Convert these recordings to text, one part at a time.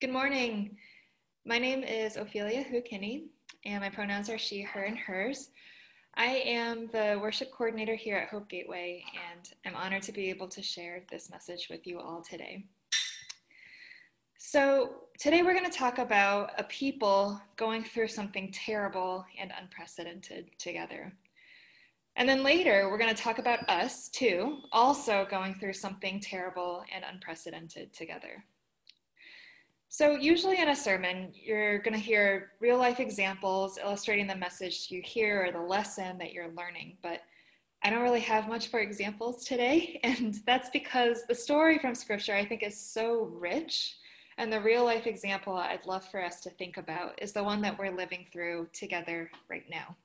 Good morning. My name is Ophelia Hukinney, and my pronouns are she, her, and hers. I am the worship coordinator here at Hope Gateway, and I'm honored to be able to share this message with you all today. So, today we're going to talk about a people going through something terrible and unprecedented together. And then later, we're going to talk about us too, also going through something terrible and unprecedented together. So, usually in a sermon, you're going to hear real life examples illustrating the message you hear or the lesson that you're learning. But I don't really have much for examples today. And that's because the story from scripture I think is so rich. And the real life example I'd love for us to think about is the one that we're living through together right now.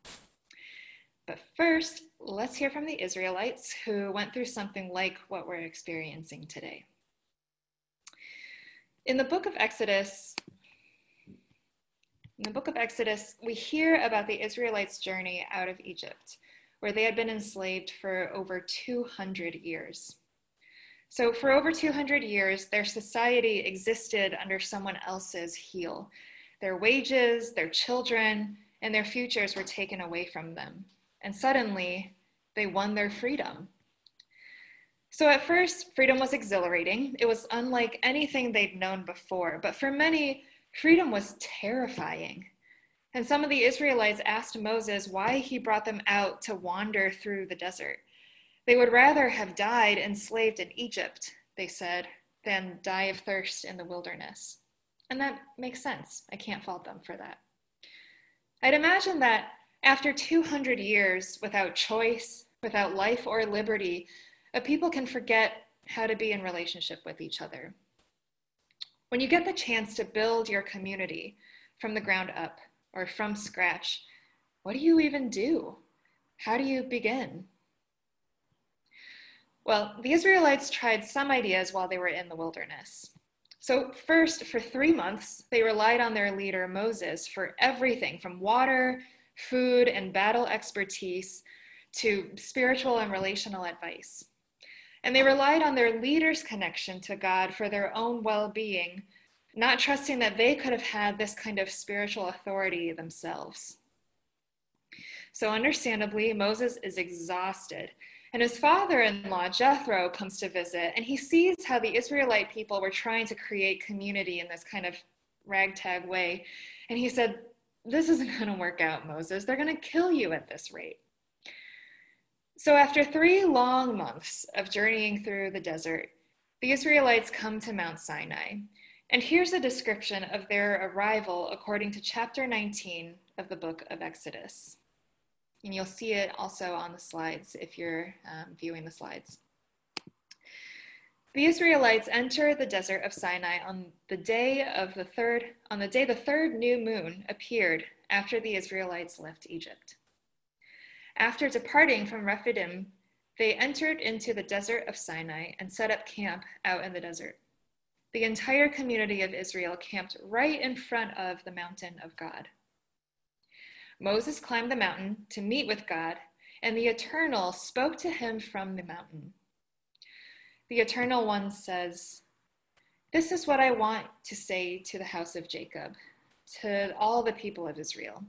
But first, let's hear from the Israelites who went through something like what we're experiencing today. In the book of Exodus, in the book of Exodus, we hear about the Israelites' journey out of Egypt, where they had been enslaved for over 200 years. So, for over 200 years, their society existed under someone else's heel. Their wages, their children, and their futures were taken away from them. And suddenly, they won their freedom. So at first, freedom was exhilarating. It was unlike anything they'd known before. But for many, freedom was terrifying. And some of the Israelites asked Moses why he brought them out to wander through the desert. They would rather have died enslaved in Egypt, they said, than die of thirst in the wilderness. And that makes sense. I can't fault them for that. I'd imagine that after 200 years without choice, without life or liberty, a people can forget how to be in relationship with each other. When you get the chance to build your community from the ground up or from scratch, what do you even do? How do you begin? Well, the Israelites tried some ideas while they were in the wilderness. So, first, for three months, they relied on their leader Moses for everything from water, food, and battle expertise to spiritual and relational advice. And they relied on their leader's connection to God for their own well being, not trusting that they could have had this kind of spiritual authority themselves. So, understandably, Moses is exhausted. And his father in law, Jethro, comes to visit, and he sees how the Israelite people were trying to create community in this kind of ragtag way. And he said, This isn't going to work out, Moses. They're going to kill you at this rate. So, after three long months of journeying through the desert, the Israelites come to Mount Sinai. And here's a description of their arrival according to chapter 19 of the book of Exodus. And you'll see it also on the slides if you're um, viewing the slides. The Israelites enter the desert of Sinai on the day of the third, on the day the third new moon appeared after the Israelites left Egypt. After departing from Rephidim, they entered into the desert of Sinai and set up camp out in the desert. The entire community of Israel camped right in front of the mountain of God. Moses climbed the mountain to meet with God, and the Eternal spoke to him from the mountain. The Eternal One says, This is what I want to say to the house of Jacob, to all the people of Israel.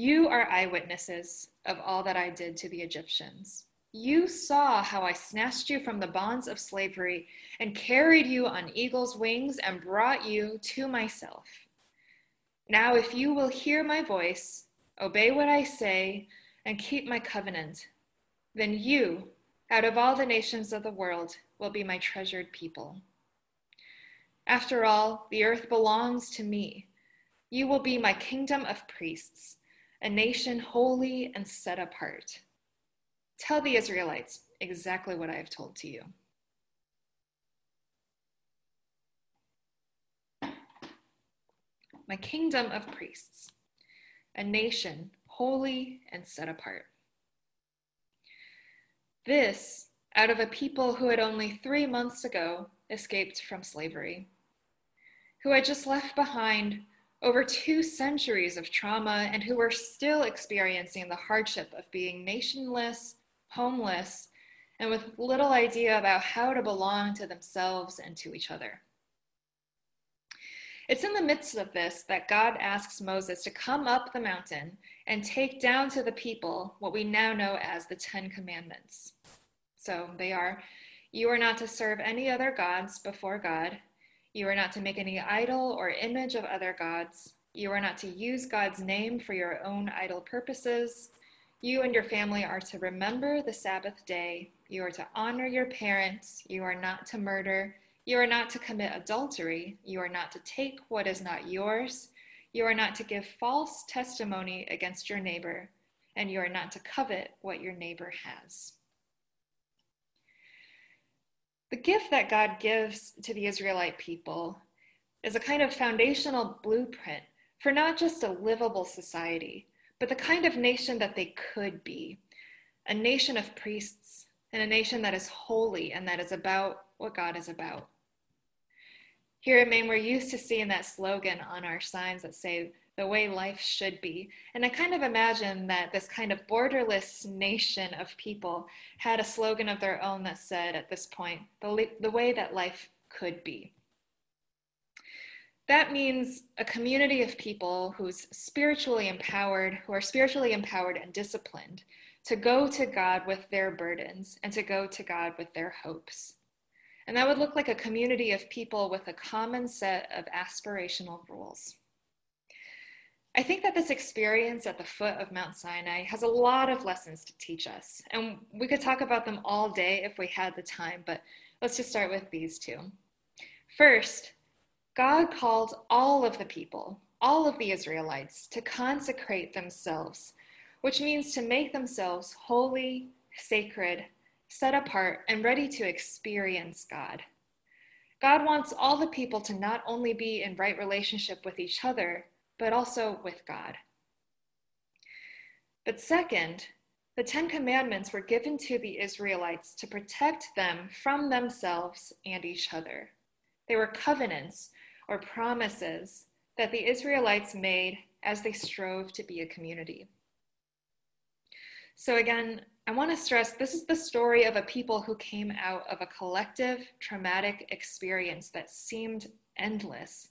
You are eyewitnesses of all that I did to the Egyptians. You saw how I snatched you from the bonds of slavery and carried you on eagle's wings and brought you to myself. Now, if you will hear my voice, obey what I say, and keep my covenant, then you, out of all the nations of the world, will be my treasured people. After all, the earth belongs to me. You will be my kingdom of priests a nation holy and set apart. Tell the Israelites exactly what I have told to you. My kingdom of priests, a nation holy and set apart. This out of a people who had only three months ago escaped from slavery, who had just left behind over two centuries of trauma and who are still experiencing the hardship of being nationless, homeless, and with little idea about how to belong to themselves and to each other. It's in the midst of this that God asks Moses to come up the mountain and take down to the people what we now know as the Ten Commandments. So they are You are not to serve any other gods before God. You are not to make any idol or image of other gods. You are not to use God's name for your own idle purposes. You and your family are to remember the Sabbath day. You are to honor your parents. You are not to murder. You are not to commit adultery. You are not to take what is not yours. You are not to give false testimony against your neighbor. And you are not to covet what your neighbor has. The gift that God gives to the Israelite people is a kind of foundational blueprint for not just a livable society, but the kind of nation that they could be a nation of priests and a nation that is holy and that is about what God is about. Here at Maine, we're used to seeing that slogan on our signs that say, the way life should be. And I kind of imagine that this kind of borderless nation of people had a slogan of their own that said at this point, the, the way that life could be. That means a community of people who's spiritually empowered, who are spiritually empowered and disciplined to go to God with their burdens and to go to God with their hopes. And that would look like a community of people with a common set of aspirational rules. I think that this experience at the foot of Mount Sinai has a lot of lessons to teach us. And we could talk about them all day if we had the time, but let's just start with these two. First, God called all of the people, all of the Israelites, to consecrate themselves, which means to make themselves holy, sacred, set apart, and ready to experience God. God wants all the people to not only be in right relationship with each other, but also with God. But second, the Ten Commandments were given to the Israelites to protect them from themselves and each other. They were covenants or promises that the Israelites made as they strove to be a community. So, again, I want to stress this is the story of a people who came out of a collective traumatic experience that seemed endless.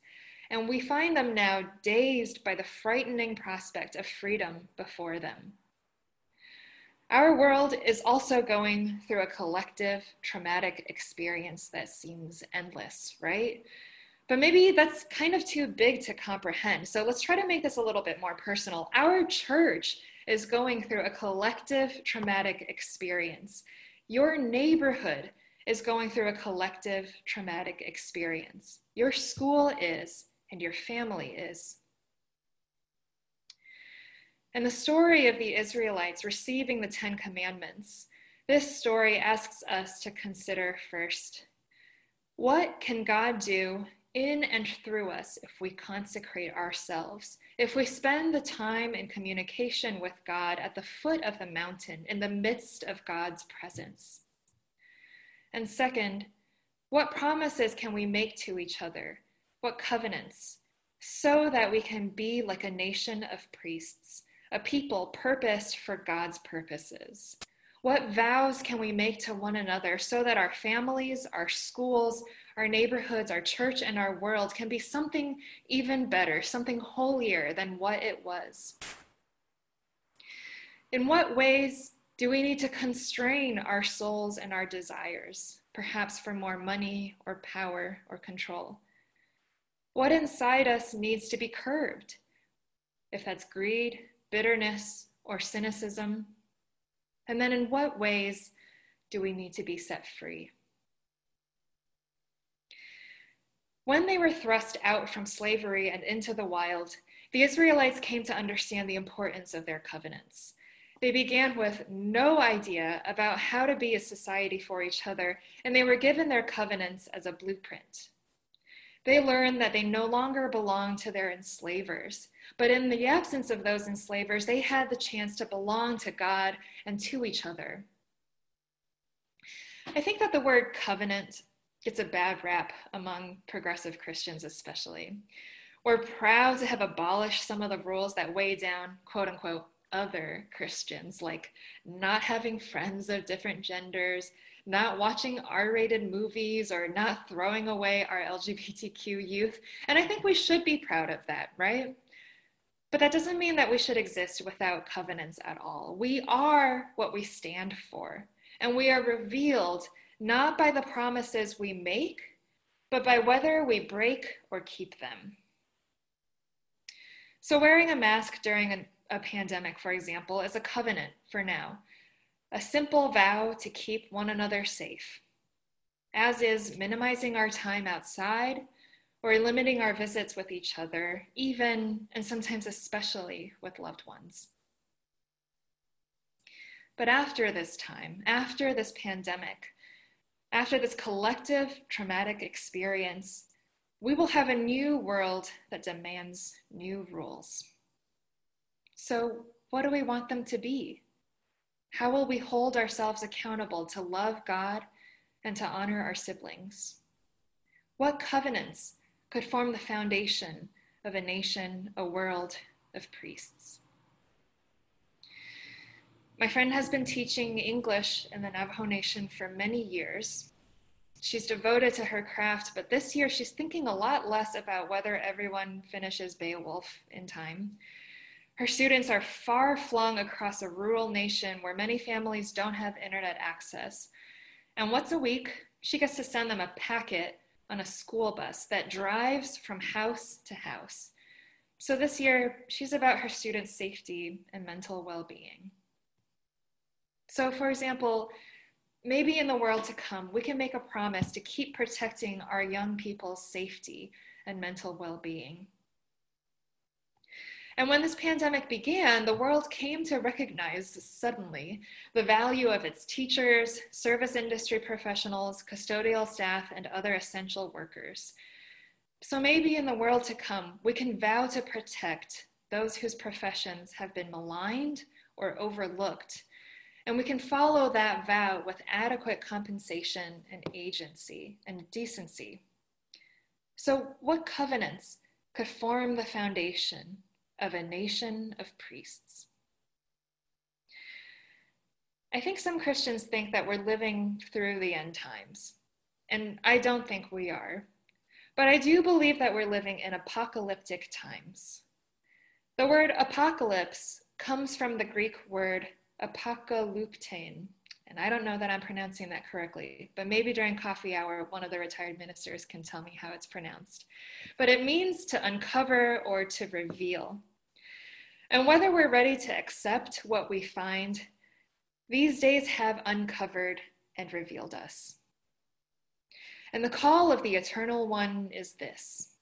And we find them now dazed by the frightening prospect of freedom before them. Our world is also going through a collective traumatic experience that seems endless, right? But maybe that's kind of too big to comprehend. So let's try to make this a little bit more personal. Our church is going through a collective traumatic experience. Your neighborhood is going through a collective traumatic experience. Your school is, and your family is. And the story of the Israelites receiving the Ten Commandments, this story asks us to consider first what can God do in and through us if we consecrate ourselves, if we spend the time in communication with God at the foot of the mountain, in the midst of God's presence. And second, what promises can we make to each other? What covenants? So that we can be like a nation of priests, a people purposed for God's purposes. What vows can we make to one another so that our families, our schools, our neighborhoods, our church, and our world can be something even better, something holier than what it was. In what ways do we need to constrain our souls and our desires, perhaps for more money or power or control? What inside us needs to be curbed? If that's greed, bitterness, or cynicism? And then in what ways do we need to be set free? When they were thrust out from slavery and into the wild, the Israelites came to understand the importance of their covenants. They began with no idea about how to be a society for each other, and they were given their covenants as a blueprint. They learned that they no longer belonged to their enslavers, but in the absence of those enslavers, they had the chance to belong to God and to each other. I think that the word covenant gets a bad rap among progressive Christians, especially. We're proud to have abolished some of the rules that weigh down, quote unquote, other Christians, like not having friends of different genders, not watching R rated movies or not throwing away our LGBTQ youth. And I think we should be proud of that, right? But that doesn't mean that we should exist without covenants at all. We are what we stand for, and we are revealed not by the promises we make, but by whether we break or keep them. So, wearing a mask during a, a pandemic, for example, is a covenant for now, a simple vow to keep one another safe, as is minimizing our time outside or limiting our visits with each other, even and sometimes especially with loved ones. But after this time, after this pandemic, after this collective traumatic experience, we will have a new world that demands new rules. So, what do we want them to be? How will we hold ourselves accountable to love God and to honor our siblings? What covenants could form the foundation of a nation, a world of priests. My friend has been teaching English in the Navajo Nation for many years. She's devoted to her craft, but this year she's thinking a lot less about whether everyone finishes Beowulf in time. Her students are far flung across a rural nation where many families don't have internet access. And once a week, she gets to send them a packet on a school bus that drives from house to house. So this year, she's about her students' safety and mental well being. So, for example, maybe in the world to come, we can make a promise to keep protecting our young people's safety and mental well being. And when this pandemic began, the world came to recognize suddenly the value of its teachers, service industry professionals, custodial staff, and other essential workers. So maybe in the world to come, we can vow to protect those whose professions have been maligned or overlooked. And we can follow that vow with adequate compensation and agency and decency. So, what covenants could form the foundation of a nation of priests. I think some Christians think that we're living through the end times, and I don't think we are. But I do believe that we're living in apocalyptic times. The word apocalypse comes from the Greek word apokaluptein, and I don't know that I'm pronouncing that correctly, but maybe during coffee hour, one of the retired ministers can tell me how it's pronounced. But it means to uncover or to reveal. And whether we're ready to accept what we find, these days have uncovered and revealed us. And the call of the Eternal One is this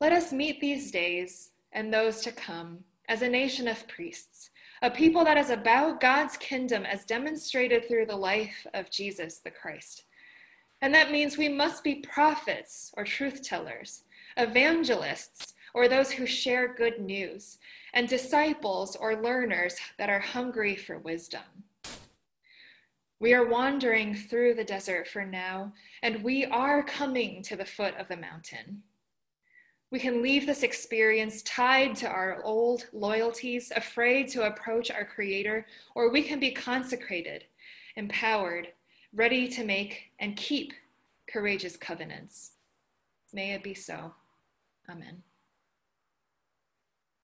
Let us meet these days and those to come as a nation of priests, a people that is about God's kingdom as demonstrated through the life of Jesus the Christ. And that means we must be prophets or truth tellers, evangelists, or those who share good news, and disciples or learners that are hungry for wisdom. We are wandering through the desert for now, and we are coming to the foot of the mountain. We can leave this experience tied to our old loyalties, afraid to approach our Creator, or we can be consecrated, empowered, ready to make and keep courageous covenants. May it be so. Amen.